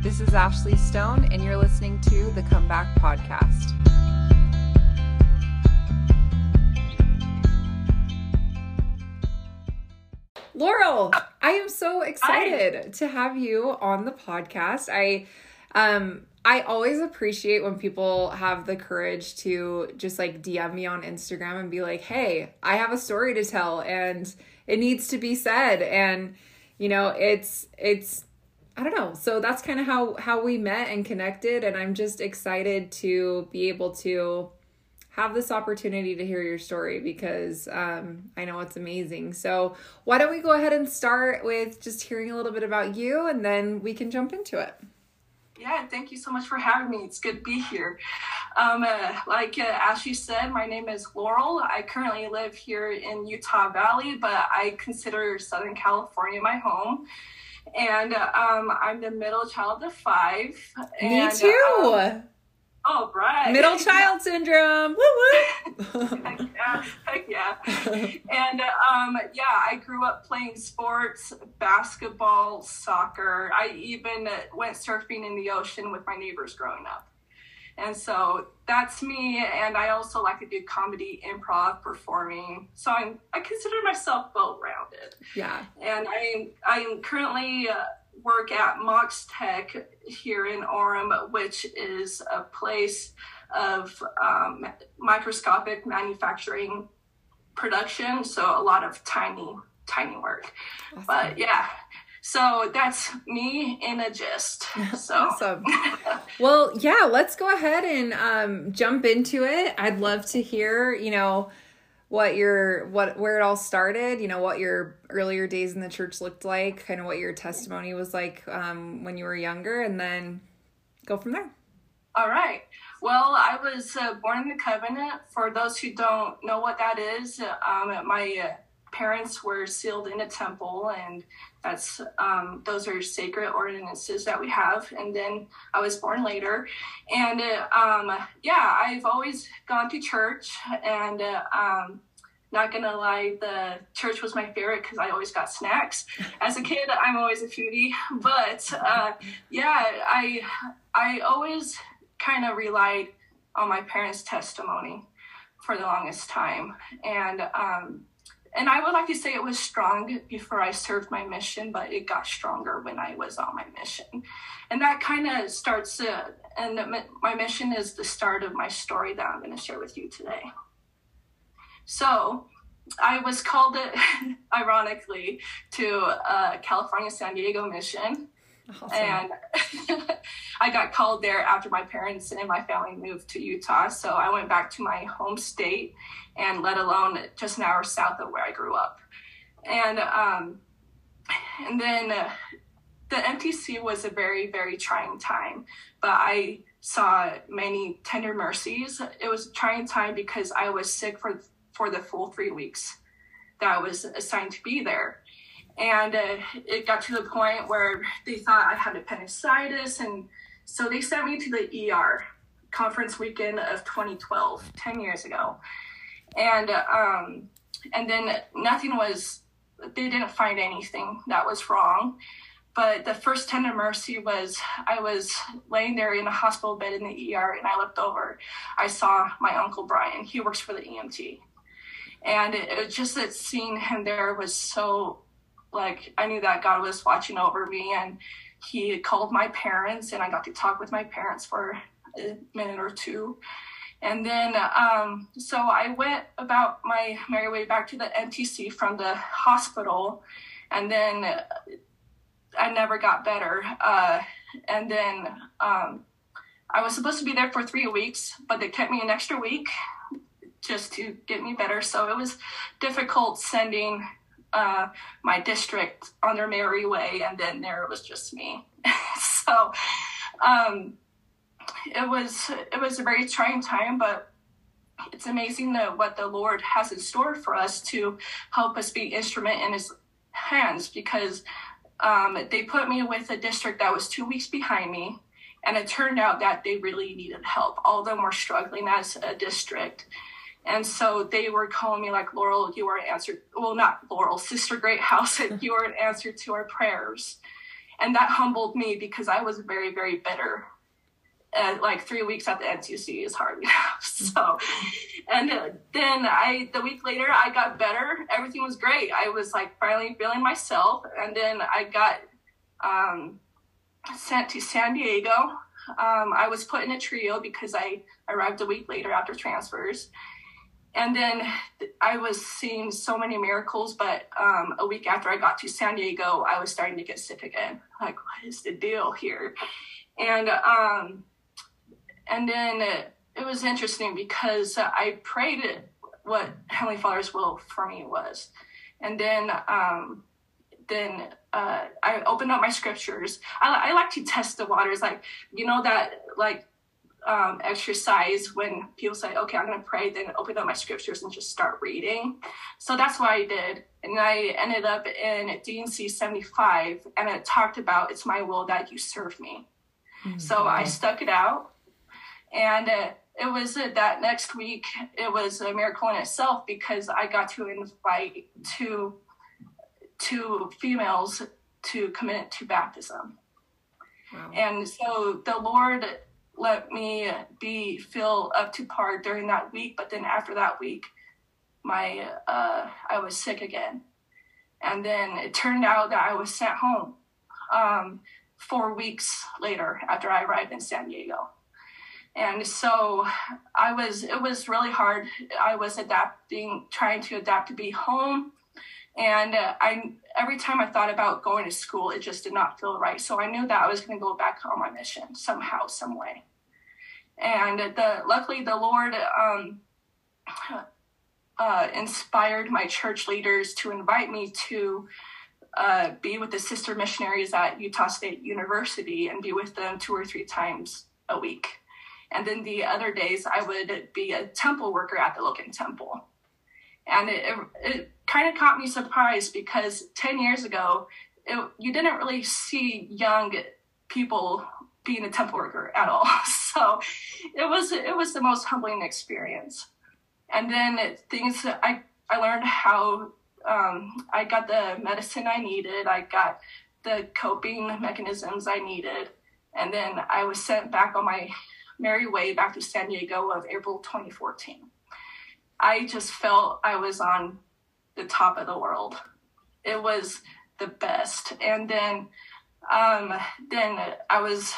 This is Ashley Stone, and you're listening to the Comeback Podcast. Laurel, I am so excited Hi. to have you on the podcast. I um I always appreciate when people have the courage to just like DM me on Instagram and be like, "Hey, I have a story to tell and it needs to be said." And you know, it's it's I don't know. So that's kind of how how we met and connected and I'm just excited to be able to have this opportunity to hear your story because um, I know it's amazing. So, why don't we go ahead and start with just hearing a little bit about you and then we can jump into it. Yeah, thank you so much for having me. It's good to be here. Um, uh, like uh, Ashley said, my name is Laurel. I currently live here in Utah Valley, but I consider Southern California my home. And um, I'm the middle child of five. Me too. Um, Oh, right. Middle child syndrome. Woo woo. heck yeah. Heck yeah. and um, yeah, I grew up playing sports, basketball, soccer. I even went surfing in the ocean with my neighbors growing up. And so that's me. And I also like to do comedy, improv, performing. So I'm, I consider myself well rounded. Yeah. And I, I am currently. Uh, work at Moxtek here in Orem, which is a place of um, microscopic manufacturing production. So a lot of tiny, tiny work. Awesome. But yeah, so that's me in a gist. So awesome. well, yeah, let's go ahead and um, jump into it. I'd love to hear, you know, what your what where it all started you know what your earlier days in the church looked like kind of what your testimony was like um, when you were younger and then go from there all right well i was uh, born in the covenant for those who don't know what that is um, my uh, parents were sealed in a temple and that's um, those are sacred ordinances that we have. And then i was born later. And uh, um, yeah i've always gone to church. And uh, um, not gonna lie the church was my favorite because i always got snacks. As a kid i'm always a foodie. But uh, yeah i i always kind of relied on my parents testimony for the longest time. And um, and I would like to say it was strong before I served my mission, but it got stronger when I was on my mission. And that kind of starts, uh, and my mission is the start of my story that I'm going to share with you today. So I was called, it, ironically, to uh, California San Diego mission. Awesome. And I got called there after my parents and my family moved to Utah. So I went back to my home state and let alone just an hour south of where I grew up. And um, and then uh, the MTC was a very very trying time, but I saw many tender mercies. It was a trying time because I was sick for for the full three weeks that I was assigned to be there. And uh, it got to the point where they thought I had appendicitis. And so they sent me to the ER conference weekend of 2012, 10 years ago. And, um, and then nothing was, they didn't find anything that was wrong. But the first tender mercy was I was laying there in a hospital bed in the ER and I looked over. I saw my uncle Brian. He works for the EMT. And it, it just that seeing him there was so like I knew that God was watching over me and he called my parents and I got to talk with my parents for a minute or two. And then, um, so I went about my merry way back to the MTC from the hospital, and then I never got better. Uh, and then um, I was supposed to be there for three weeks, but they kept me an extra week just to get me better. So it was difficult sending uh, my district on their merry way, and then there was just me. so um, it was it was a very trying time, but it's amazing that what the Lord has in store for us to help us be instrument in His hands. Because um, they put me with a district that was two weeks behind me, and it turned out that they really needed help. All of them were struggling as a district and so they were calling me like, Laurel, you are an answer. Well, not Laurel, Sister Greathouse, you are an answer to our prayers. and that humbled me because I was very, very bitter. And like three weeks at the MTC is hard enough. So, and then I, the week later, I got better. Everything was great. I was like finally feeling myself. And then I got um, sent to San Diego. Um, I was put in a trio because I arrived a week later after transfers and then I was seeing so many miracles, but um, a week after I got to San Diego, I was starting to get sick again. Like, what is the deal here? And um, and then it, it was interesting because I prayed what Heavenly Father's will for me was, and then um, then uh, I opened up my scriptures. I, I like to test the waters, like you know that like um, exercise when people say, okay, I'm going to pray, then open up my scriptures and just start reading. So that's what I did. And I ended up in D&C 75, and it talked about, it's my will that you serve me. Mm-hmm. So I stuck it out. And uh, it was uh, that next week, it was a miracle in itself because I got to invite two, two females to commit to baptism. Wow. And so the Lord let me be feel up to par during that week. But then after that week, my uh, I was sick again, and then it turned out that I was sent home um, four weeks later after I arrived in San Diego. And so I was, it was really hard. I was adapting, trying to adapt to be home. And uh, I, every time I thought about going to school, it just did not feel right. So I knew that I was going to go back on my mission somehow, some way and the luckily the Lord um, uh, inspired my church leaders to invite me to uh, be with the sister missionaries at Utah State University and be with them two or three times a week. And then the other days, I would be a temple worker at the Logan Temple. And it, it, it kind of caught me surprised because 10 years ago, it, you didn't really see young people being a temple worker at all. So it was it was the most humbling experience. And then things I I learned how um, I got the medicine I needed. I got the coping mechanisms I needed, and then I was sent back on my merry way back to San Diego of April 2014. I just felt I was on the top of the world. It was the best. And then um, then I was,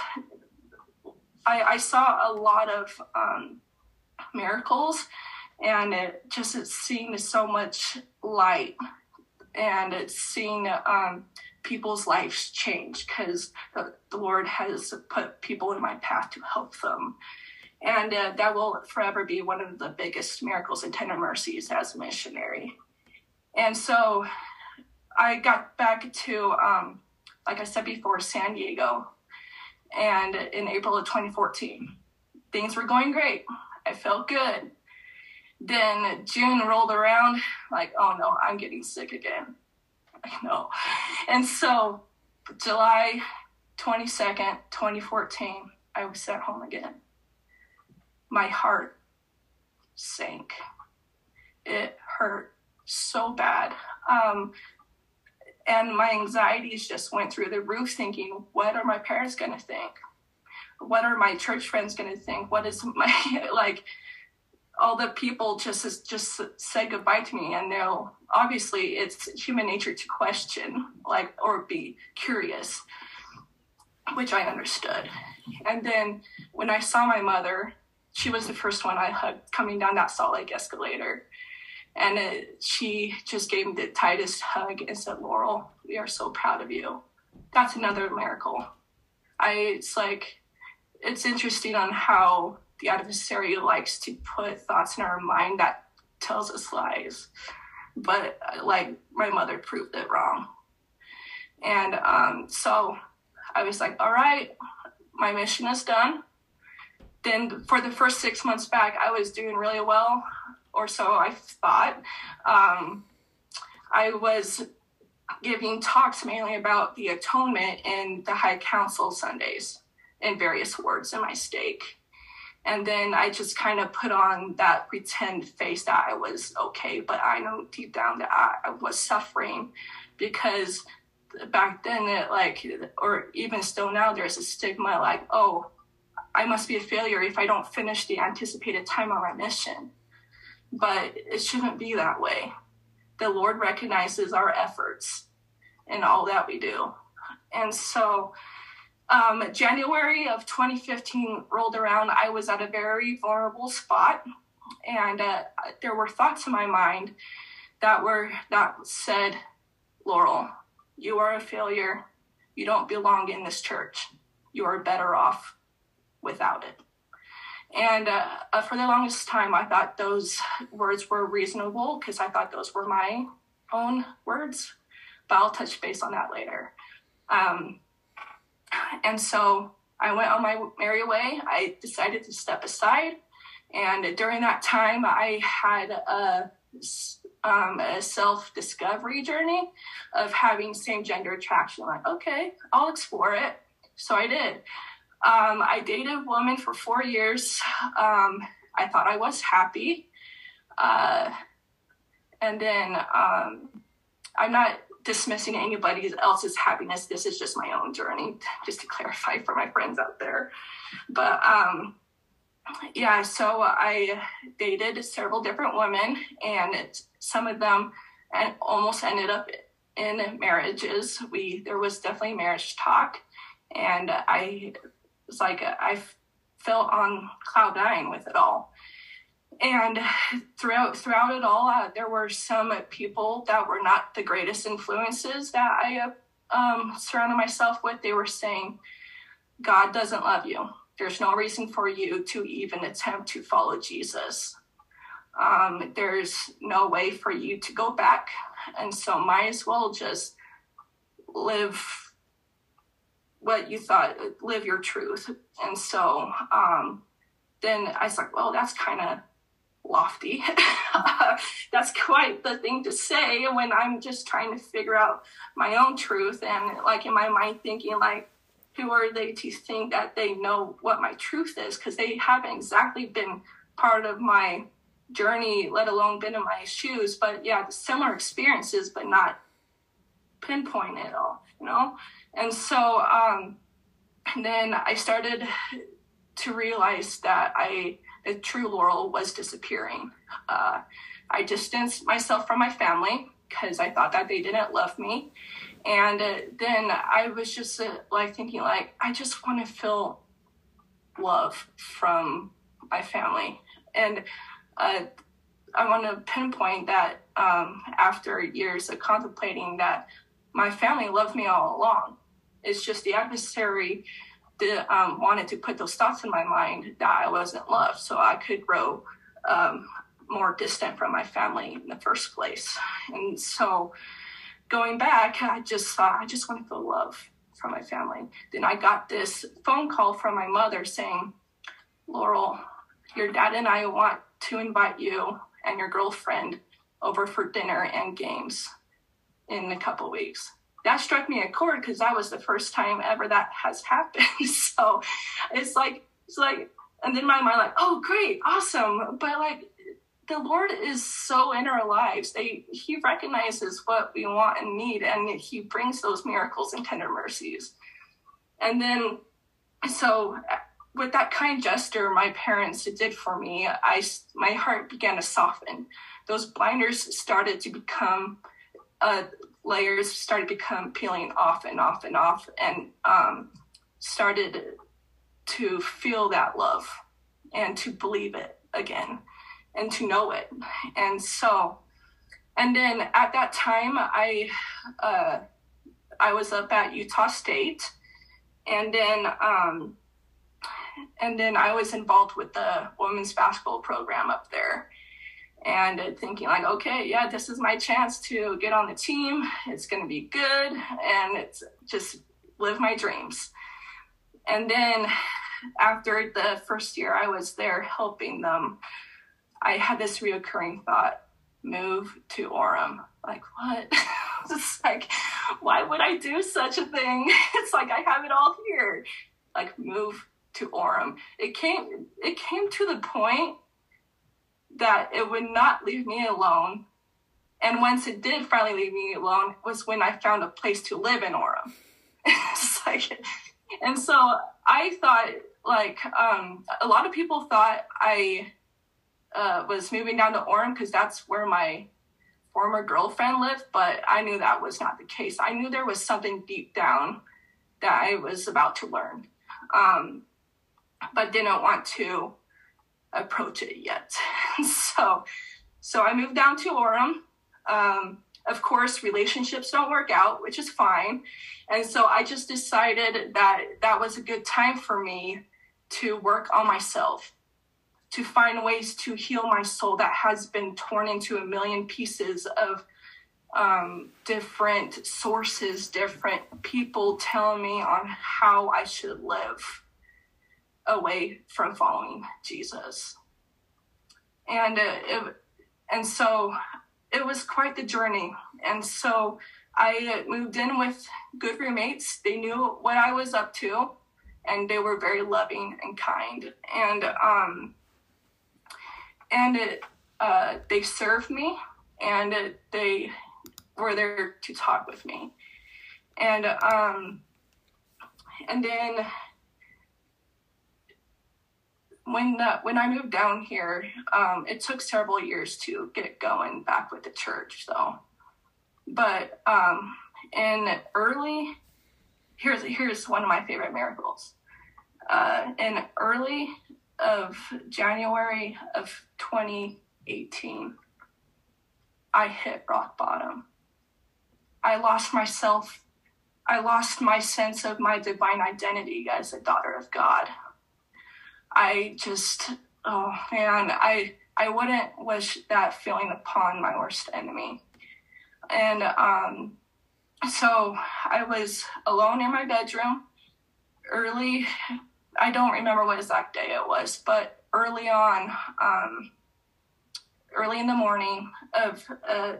I, I saw a lot of um, miracles and it just it's seeing so much light and it's seeing um, people's lives change because the, the, Lord has put people in my path to help them. And uh, that will forever be one of the biggest miracles and tender mercies as a missionary. And so I got back to um, like I said before, San Diego. And in April of 2014, things were going great. I felt good. Then June rolled around, like, oh no, I'm getting sick again. I know. And so July 22nd, 2014, I was sent home again. My heart sank. It hurt so bad. Um, and my anxieties just went through the roof thinking what are my parents going to think what are my church friends going to think what is my like all the people just just said goodbye to me and now obviously it's human nature to question like or be curious which i understood and then when i saw my mother she was the first one i hugged coming down that salt lake escalator and it, she just gave me the tightest hug and said, Laurel, we are so proud of you. That's another miracle. I, it's like, it's interesting on how the adversary likes to put thoughts in our mind that tells us lies. But like my mother proved it wrong. And um, so I was like, all right, my mission is done. Then for the first six months back, I was doing really well or so I thought. Um, I was giving talks mainly about the atonement in the High Council Sundays in various wards in my stake. And then I just kind of put on that pretend face that I was okay, but I know deep down that I, I was suffering because back then it like or even still now there's a stigma like oh i must be a failure if i don't finish the anticipated time on my mission. But it shouldn't be that way. The lord recognizes our efforts and all that we do. And so um, january of 2015 rolled around i was at a very vulnerable spot and uh, there were thoughts in my mind that were that said laurel you are a failure. You don't belong in this church. You are better off without it. And uh, uh, for the longest time, I thought those words were reasonable because I thought those were my own words. But I'll touch base on that later. Um, and so I went on my merry way. I decided to step aside. And during that time, I had a um, a self discovery journey of having same gender attraction. Like, okay, I'll explore it. So I did. Um, I dated a woman for four years. Um, I thought I was happy. Uh, and then um, I'm not dismissing anybody else's happiness. This is just my own journey, just to clarify for my friends out there. But um, yeah, so I dated several different women, and some of them and almost ended up in marriages. We there was definitely marriage talk, and I was like I felt on cloud nine with it all. And throughout throughout it all, uh, there were some people that were not the greatest influences that I um, surrounded myself with. They were saying, "God doesn't love you." There's no reason for you to even attempt to follow Jesus. Um, there's no way for you to go back. And so, might as well just live what you thought, live your truth. And so, um, then I was like, well, that's kind of lofty. that's quite the thing to say when I'm just trying to figure out my own truth. And like in my mind thinking like who are they to think that they know what my truth is? Because they haven't exactly been part of my journey let alone been in my shoes. But yeah similar experiences but not pinpoint it all you know? And so um and then i started to realize that i true laurel was disappearing uh, i distanced myself from my family because i thought that they didn't love me and uh, then I was just uh, like thinking, like, I just want to feel love from my family. And uh, I want to pinpoint that um, after years of contemplating that my family loved me all along. It's just the adversary that um, wanted to put those thoughts in my mind that I wasn't loved, so I could grow um, more distant from my family in the first place. And so going back, I just thought, I just want to feel love from my family. Then I got this phone call from my mother saying, Laurel, your dad and I want to invite you and your girlfriend over for dinner and games in a couple weeks. That struck me a chord because that was the first time ever that has happened. so it's like, it's like, and then my mind like, oh, great, awesome. But like, the Lord is so in our lives. They, he recognizes what we want and need, and he brings those miracles and tender mercies. And then, so with that kind gesture my parents did for me, I my heart began to soften. Those blinders started to become uh, layers started to become peeling off and off and off, and um, started to feel that love and to believe it again and to know it. And so, and then at that time, I uh, I was up at Utah State, and then um, and then I was involved with the women's basketball program up there. And thinking like, okay, yeah, this is my chance to get on the team. It's going to be good, and it's just live my dreams. And then after the first year I was there helping them, I had this reoccurring thought move to Orem. Like, what? it's like, why would I do such a thing? It's like I have it all here. Like, move to Orem. It came it came to the point that it would not leave me alone And once it did finally leave me alone was when I found a place to live in Orem. it's like, and so I thought like um, a lot of people thought I uh, was moving down to Orem because that's where my former girlfriend lived, but I knew that was not the case. I knew there was something deep down that I was about to learn, um, but didn't want to approach it yet. so, so I moved down to Orem. Um, of course, relationships don't work out, which is fine. And so I just decided that that was a good time for me to work on myself, to find ways to heal my soul that has been torn into a million pieces of um, different sources, different people telling me on how I should live away from following Jesus. And it, and so it was quite the journey. And so I moved in with good roommates. They knew what I was up to, and they were very loving and kind. And um, and it, uh, they served me, and it, they were there to talk with me. And um, and then when uh, when I moved down here, um, it took several years to get going back with the church, though. But um, in early, here's here's one of my favorite miracles. Uh, in early of January of 2018, I hit rock bottom. I lost myself. I lost my sense of my divine identity as a daughter of God. I just, oh man, I I wouldn't wish that feeling upon my worst enemy. And um, so I was alone in my bedroom early. I don't remember what exact day it was, but early on, um, early in the morning of a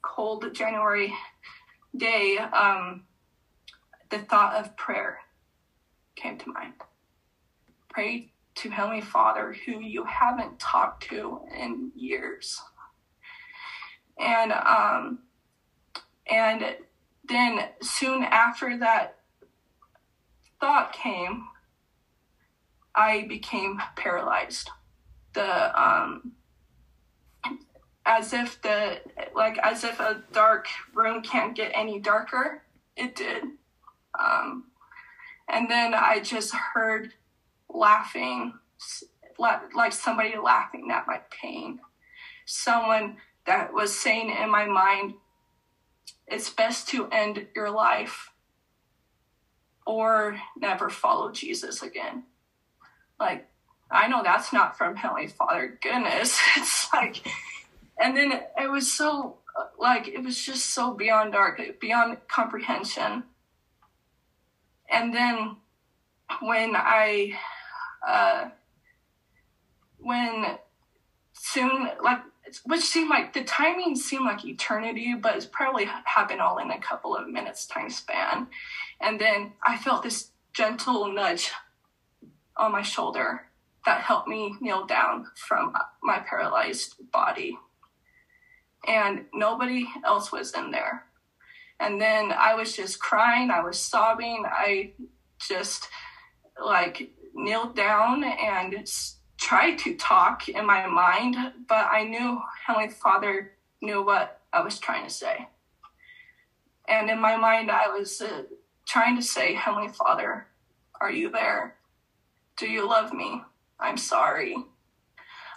cold January day, um, the thought of prayer came to mind. Pray to Heavenly Father who you haven't talked to in years. And um and then soon after that thought came, I became paralyzed. The um as if the like as if a dark room can't get any darker, it did. Um and then I just heard laughing, like somebody laughing at my pain. Someone that was saying in my mind, it's best to end your life or never follow Jesus again. Like, I know that's not from Heavenly Father. Goodness. It's like, and then it was so, like, it was just so beyond dark, beyond comprehension. And then when I uh, when soon, like, which seemed like the timing seemed like eternity, but it's probably happened all in a couple of minutes time span. And then I felt this gentle nudge on my shoulder that helped me kneel down from my paralyzed body. And nobody else was in there. And then I was just crying, I was sobbing, I just like kneel down and try to talk in my mind, but I knew Heavenly Father knew what I was trying to say. And in my mind, I was uh, trying to say, Heavenly Father, are you there? Do you love me? I'm sorry.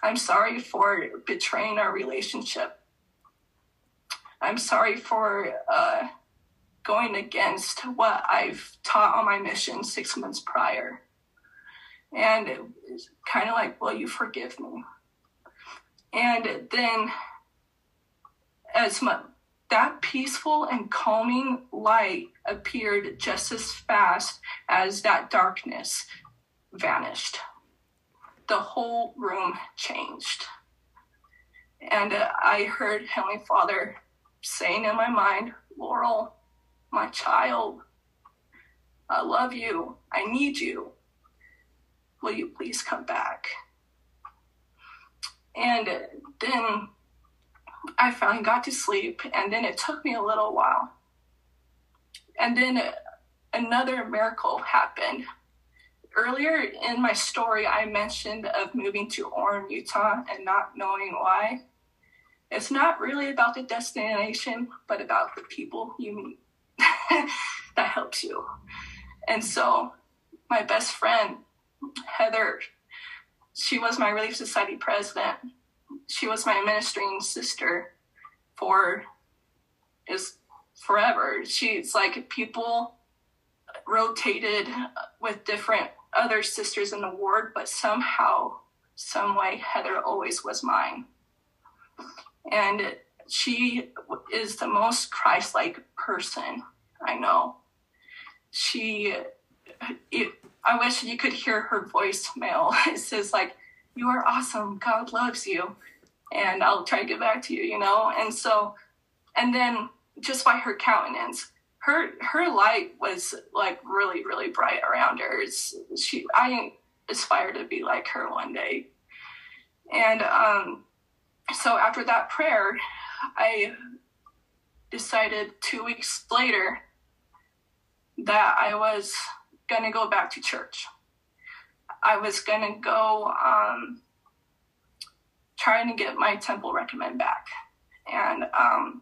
I'm sorry for betraying our relationship. I'm sorry for uh, going against what I've taught on my mission six months prior. And it was kind of like, Will you forgive me? And then, as that peaceful and calming light appeared just as fast as that darkness vanished. The whole room changed. And uh, I heard Heavenly Father saying in my mind, Laurel, my child, I love you. I need you will you please come back? And then I finally got to sleep, and then it took me a little while. And then another miracle happened. Earlier in my story, I mentioned of moving to Orem, Utah, and not knowing why. It's not really about the destination, but about the people you meet that helps you. And so, my best friend, Heather, she was my Relief Society president. She was my ministering sister for is forever. She's like people rotated with different other sisters in the ward, but somehow, some way, Heather always was mine. And she is the most Christ like person I know. She, it, I wish you could hear her voicemail. It says, like, you are awesome. God loves you. And I'll try to get back to you, you know? And so, and then just by her countenance, her her light was like really really bright around her. It's, she I aspire to be like her one day. And um, so after that prayer, I decided two weeks later that I was going to go back to church. I was going to go um, trying to get my temple recommend back. And um,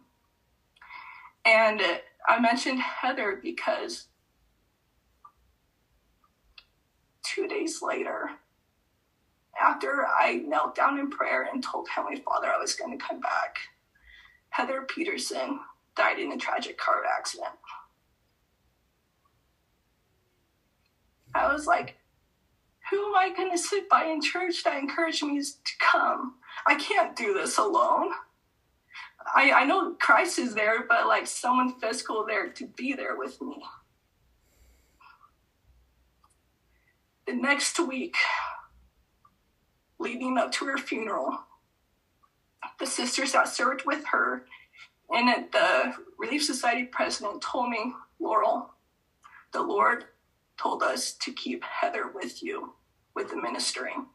and I mentioned Heather because two days later, after I knelt down in prayer and told Heavenly Father I was going to come back, Heather Peterson died in a tragic car accident. I was like, who am I going to sit by in church that encouraged me to come? I can't do this alone. I, I know Christ is there, but like someone physical there to be there with me. The next week, leading up to her funeral, the sisters that served with her and the Relief Society president told me, Laurel, the Lord told us to keep Heather with you with the ministering.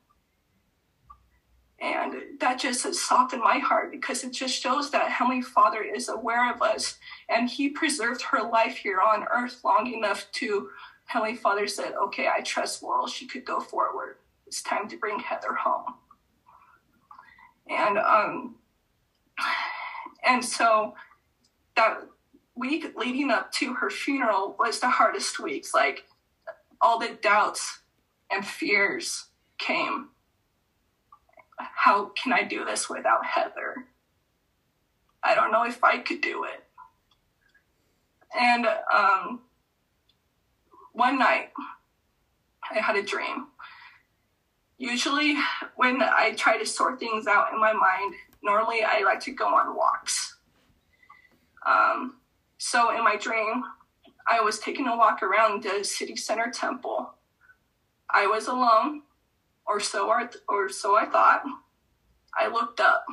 And that just has softened my heart because it just shows that Heavenly Father is aware of us and He preserved her life here on earth long enough to Heavenly Father said, Okay, I trust Laurel. She could go forward. It's time to bring Heather home. And um and so that week leading up to her funeral was the hardest weeks. Like all the doubts and fears came how can I do this without Heather? I don't know if I could do it. And um, one night, I had a dream. Usually, when I try to sort things out in my mind, normally I like to go on walks. Um, so, in my dream, I was taking a walk around the city center temple. I was alone or so or, or so I thought. I looked up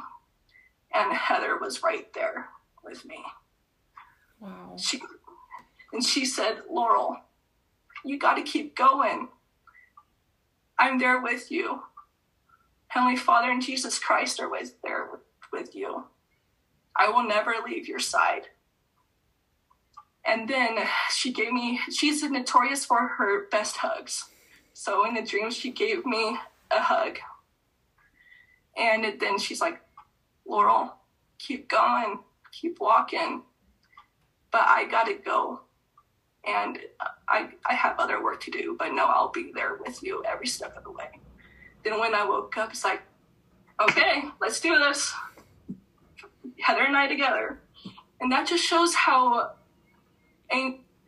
and Heather was right there with me. Wow. She and she said, "Laurel, you got to keep going. I'm there with you. Heavenly Father and Jesus Christ are with there with you. I will never leave your side." And then she gave me, she's notorious for her best hugs. So in the dream, she gave me a hug. And then she's like, Laurel, keep going, keep walking. But I gotta go. And I, I have other work to do, but no, I'll be there with you every step of the way. Then when I woke up, it's like, okay, let's do this. Heather and I together. And that just shows how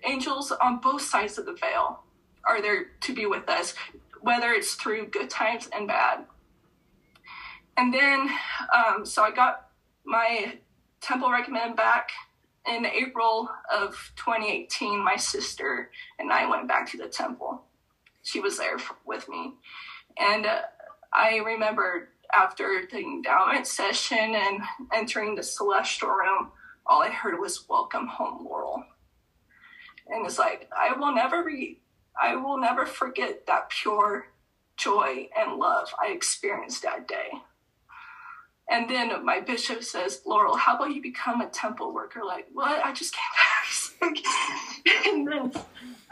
angels on both sides of the veil are there to be with us, whether it's through good times and bad. And then, um, so I got my temple recommend back in April of 2018. My sister and I went back to the temple. She was there with me. And uh, I remember after the endowment session and entering the celestial room, all I heard was "Welcome home, Laurel." And it's like I will never be I will never forget that pure joy and love I experienced that day. And then my bishop says, Laurel, how about you become a temple worker? Like, what? I just came back. and then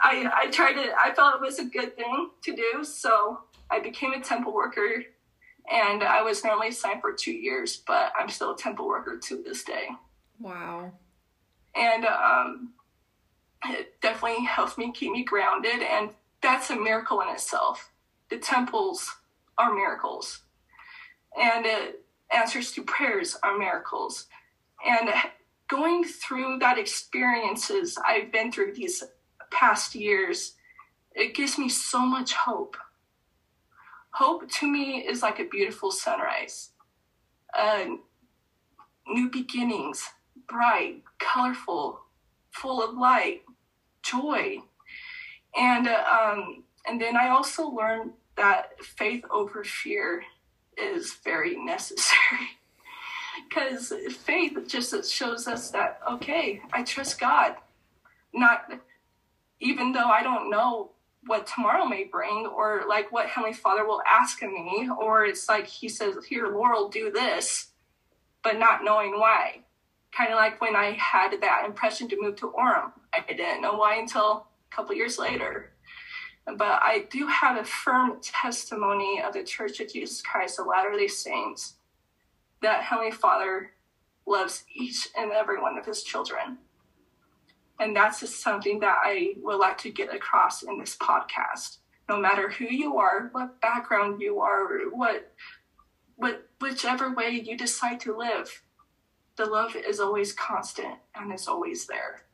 I, I tried it. I felt it was a good thing to do. So I became a temple worker and I was normally assigned for two years, but I'm still a temple worker to this day. Wow. And um, it definitely helps me keep me grounded. And that's a miracle in itself. The temples are miracles. And it, answers to prayers are miracles. And going through that experiences I've been through these past years, it gives me so much hope. Hope to me is like a beautiful sunrise, uh, new beginnings, bright, colorful, full of light, joy, and uh, um, and then I also learned that faith over fear is very necessary. Because faith just shows us that okay i trust god. Not even though i don't know what tomorrow may bring or like what heavenly father will ask of me or it's like he says here laurel do this but not knowing why. Kind of like when i had that impression to move to orem i didn't know why until a couple years later but I do have a firm testimony of the Church of Jesus Christ of Latter day Saints that Heavenly Father loves each and every one of his children. And that's just something that I would like to get across in this podcast. No matter who you are, what background you are, what what whichever way you decide to live, the love is always constant and is always there.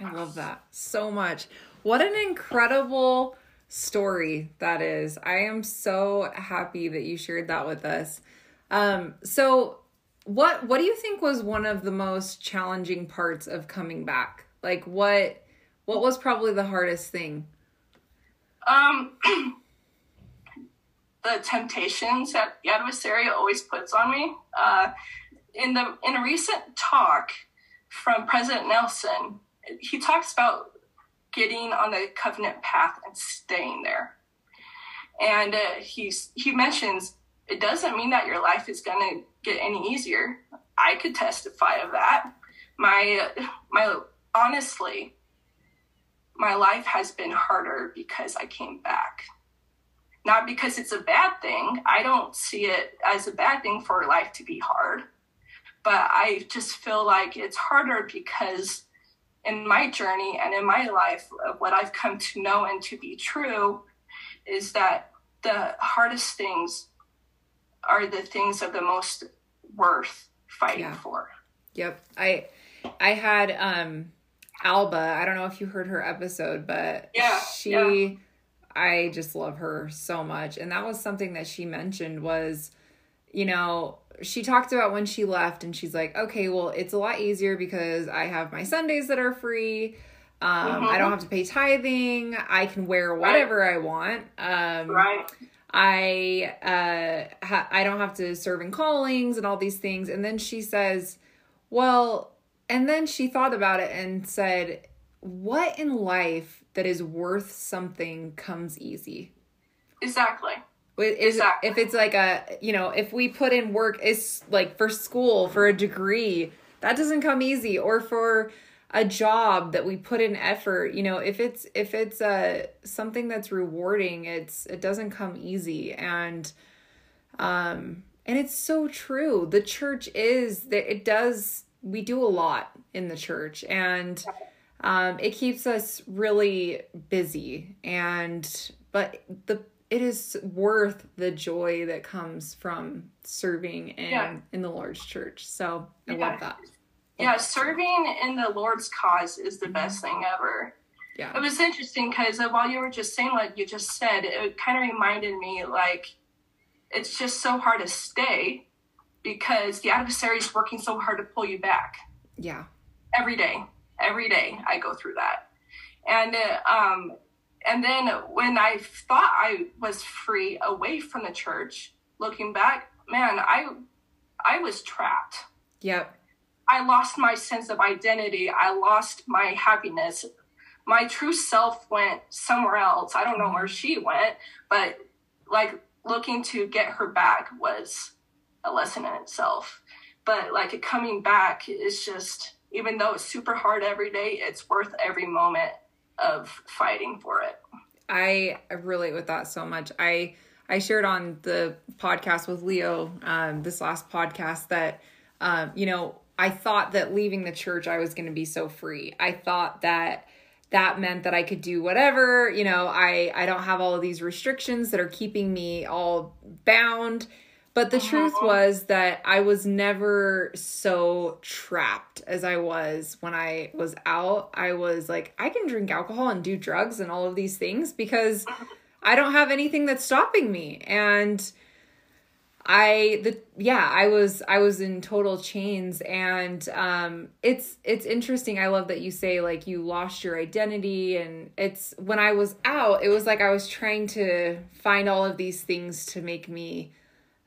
I love that so much. What an incredible story that is. I am so happy that you shared that with us. Um, so what what do you think was one of the most challenging parts of coming back? Like what what was probably the hardest thing? Um the temptations that the adversary always puts on me. Uh, in the in a recent talk from President Nelson, he talks about getting on the covenant path and staying there. And uh, he's, he mentions it doesn't mean that your life is going to get any easier. I could testify of that. My, my, honestly, my life has been harder because I came back. Not because it's a bad thing. I don't see it as a bad thing for life to be hard. But I just feel like it's harder because in my journey and in my life, what I've come to know and to be true is that the hardest things are the things of the most worth fighting yeah. for. Yep. I I had um Alba, I don't know if you heard her episode, but yeah, she yeah. I just love her so much. And that was something that she mentioned was, you know, she talked about when she left and she's like, okay, well, it's a lot easier because I have my Sundays that are free. Um, mm-hmm. I don't mm-hmm. have to pay tithing. I can wear whatever right. I want. Um, right. I uh, ha- I don't have to serve in callings and all these things. And then she says, well, and then she thought about it and said, what in life that is worth something comes easy? Exactly. Is exactly. if it's like a you know if we put in work is like for school for a degree that doesn't come easy. Or for a job that we put in effort you know if it's if it's a uh, something that's rewarding it's it doesn't come easy. And um and it's so true. The church is that it does we do a lot in the church. And um it keeps us really busy. And but the it is worth the joy that comes from serving in yeah. in the Lord's church. So I yeah. love that. Yeah, serving in the Lord's cause is the mm-hmm. best thing ever. Yeah. It was interesting because while you were just saying what you just said, it kind of reminded me like it's just so hard to stay because the adversary is working so hard to pull you back. Yeah. Every day, every day I go through that. And uh, um, and then when I thought I was free away from the church, looking back, man, I I was trapped. Yep. I lost my sense of identity. I lost my happiness. My true self went somewhere else. I don't know where she went, but like looking to get her back was a lesson in itself. But like coming back is just, even though it's super hard every day, it's worth every moment of fighting for it. I relate with that so much. I I shared on the podcast with Leo um, this last podcast that um, you know I thought that leaving the church I was going to be so free. I thought that that meant that I could do whatever. You know, I I don't have all of these restrictions that are keeping me all bound. But the truth uh-huh. was that I was never so trapped as I was when I was out. I was like, I can drink alcohol and do drugs and all of these things because I don't have anything that's stopping me. And I the yeah, I was I was in total chains and um it's it's interesting. I love that you say like you lost your identity and it's when I was out, it was like I was trying to find all of these things to make me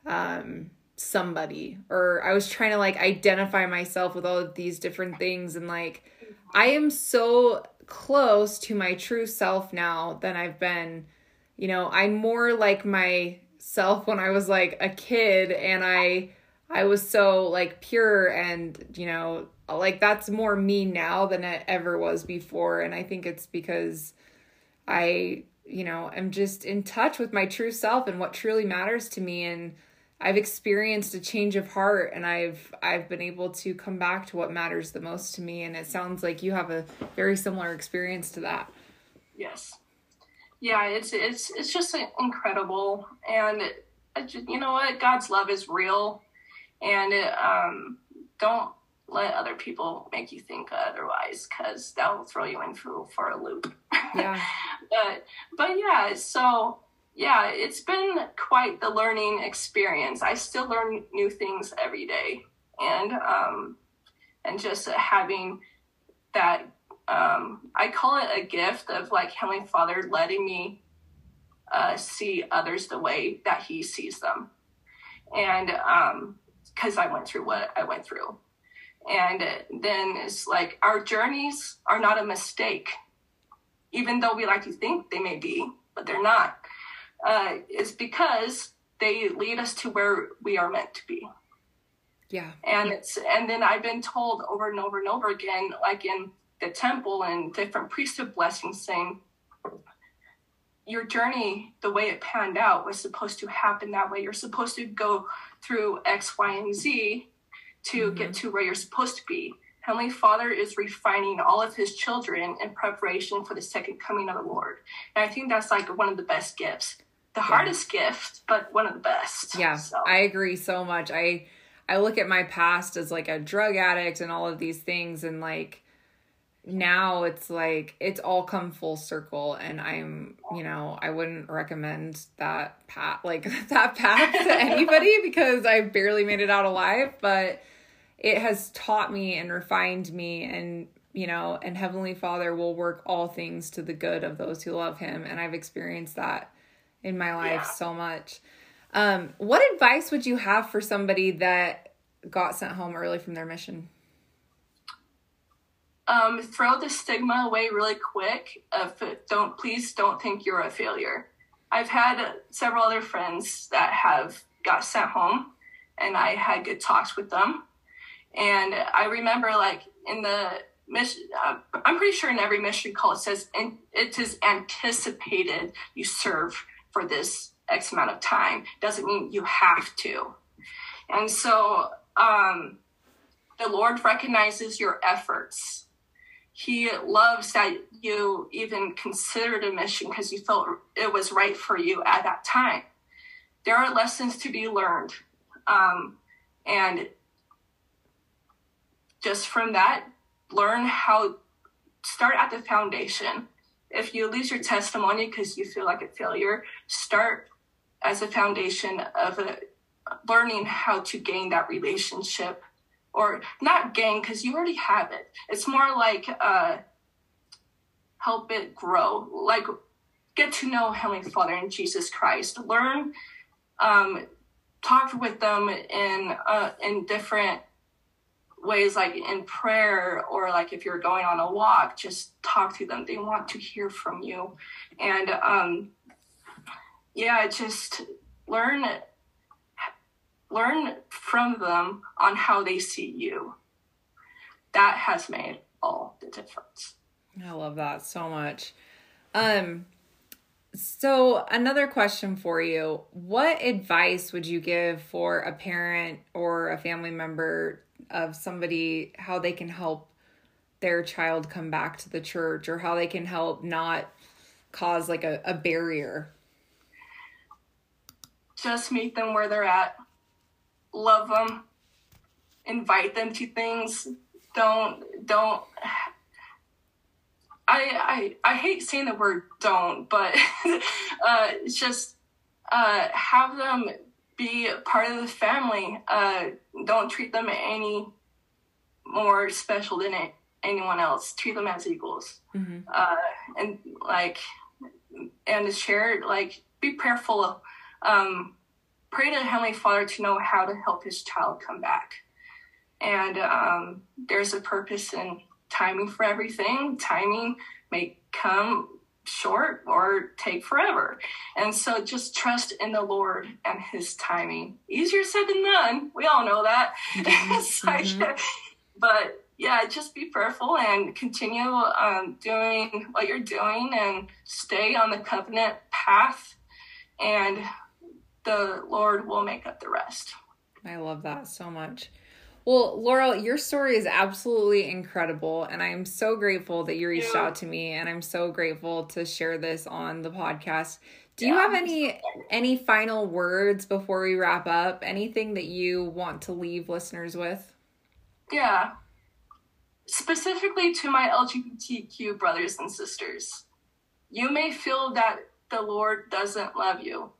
um somebody or I was trying to like identify myself with all of these different things and like I am so close to my true self now than I've been. You know, I'm more like my self when I was like a kid and I I was so like pure and you know like that's more me now than it ever was before and I think it's because I you know am just in touch with my true self and what truly matters to me and I've experienced a change of heart and I've I've been able to come back to what matters the most to me and it sounds like you have a very similar experience to that. Yes yeah, it's it's it's just incredible, and just, you know what, God's love is real, and it, um, don't let other people make you think otherwise, because that will throw you in for for a loop. Yeah. but but yeah, so yeah, it's been quite the learning experience. I still learn new things every day, and um, and just having that um, I call it a gift of like Heavenly Father letting me uh, see others the way that He sees them. And because um, I went through what I went through. And then it's like our journeys are not a mistake, even though we like to think they may be, but they're not. Uh, it's because they lead us to where we are meant to be. Yeah. And it's and then I've been told over and over and over again, like in the temple and different priesthood blessings saying your journey the way it panned out was supposed to happen that way you're supposed to go through x y and z to mm-hmm. get to where you're supposed to be heavenly father is refining all of his children in preparation for the second coming of the lord and i think that's like one of the best gifts the yeah. hardest gift but one of the best yeah so. i agree so much i i look at my past as like a drug addict and all of these things and like now it's like it's all come full circle and i'm you know i wouldn't recommend that path like that path to anybody because i barely made it out alive but it has taught me and refined me and you know and heavenly father will work all things to the good of those who love him and i've experienced that in my life yeah. so much um what advice would you have for somebody that got sent home early from their mission um, throw the stigma away really quick. Don't please don't think you're a failure. I've had several other friends that have got sent home, and I had good talks with them. And I remember, like in the mission, uh, I'm pretty sure in every mission call it says it is anticipated you serve for this X amount of time. Doesn't mean you have to. And so um, the Lord recognizes your efforts he loves that you even considered a mission because you felt it was right for you at that time. There are lessons to be learned. Um, and just from that, learn how, start at the foundation. If you lose your testimony because you feel like a failure, start as a foundation of a, learning how to gain that relationship or not gain because you already have it. It's more like uh, help it grow, like get to know Heavenly Father and Jesus Christ. Learn, um, talk with them in uh, in different ways, like in prayer or like if you're going on a walk, just talk to them. They want to hear from you, and um, yeah, just learn learn from them on how they see you. That has made all the difference. I love that so much. Um so another question for you. What advice would you give for a parent or a family member of somebody how they can help their child come back to the church or how they can help not cause like a, a barrier? Just meet them where they're at. Love them. Invite them to things. Don't don't I, I I hate saying the word don't, but uh, just uh, have them be part of the family. Uh, don't treat them any more special than it, anyone else. Treat them as equals. Mm-hmm. Uh, and like, and to share, like, be prayerful. Um, pray to the Heavenly Father to know how to help His child come back. And um, there's a purpose in timing for everything. Timing may come short or take forever. And so just trust in the Lord and his timing. Easier said than done. We all know that. Mm-hmm. like, mm-hmm. But yeah, just be prayerful and continue um, doing what you're doing and stay on the covenant path, and the Lord will make up the rest. I love that so much. Well, Laurel, your story is absolutely incredible, and I'm so grateful that you reached out to me, and I'm so grateful to share this on the podcast. Do you have any any final words before we wrap up? Anything that you want to leave listeners with? Yeah. Specifically to my LGBTQ brothers and sisters. You may feel that the Lord doesn't love you.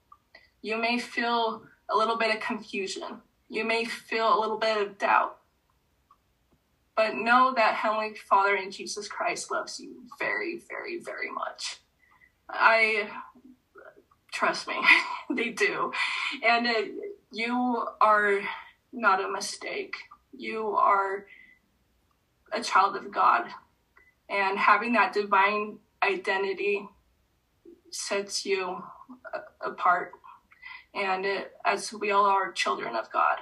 You may feel a little bit of confusion you may feel a little bit of doubt. But know that Heavenly Father in Jesus Christ loves you very, very, very much. I trust me, they do. And uh, you are not a mistake. You are a child of God. And having that divine identity sets you apart and as we all are children of God.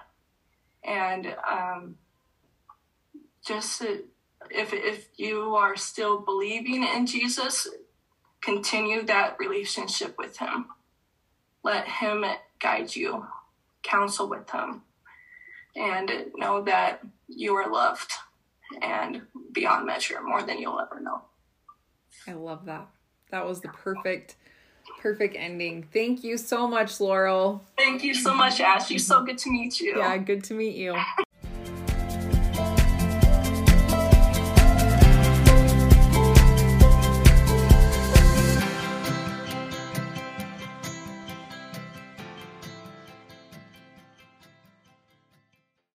And um, just if if you are still believing in Jesus, continue that relationship with Him. Let Him guide you, counsel with Him, and know that you are loved and beyond measure more than you'll ever know. I love that. That was the perfect Perfect ending. Thank you so much, Laurel. Thank you so much, Ashley. So good to meet you. Yeah, good to meet you.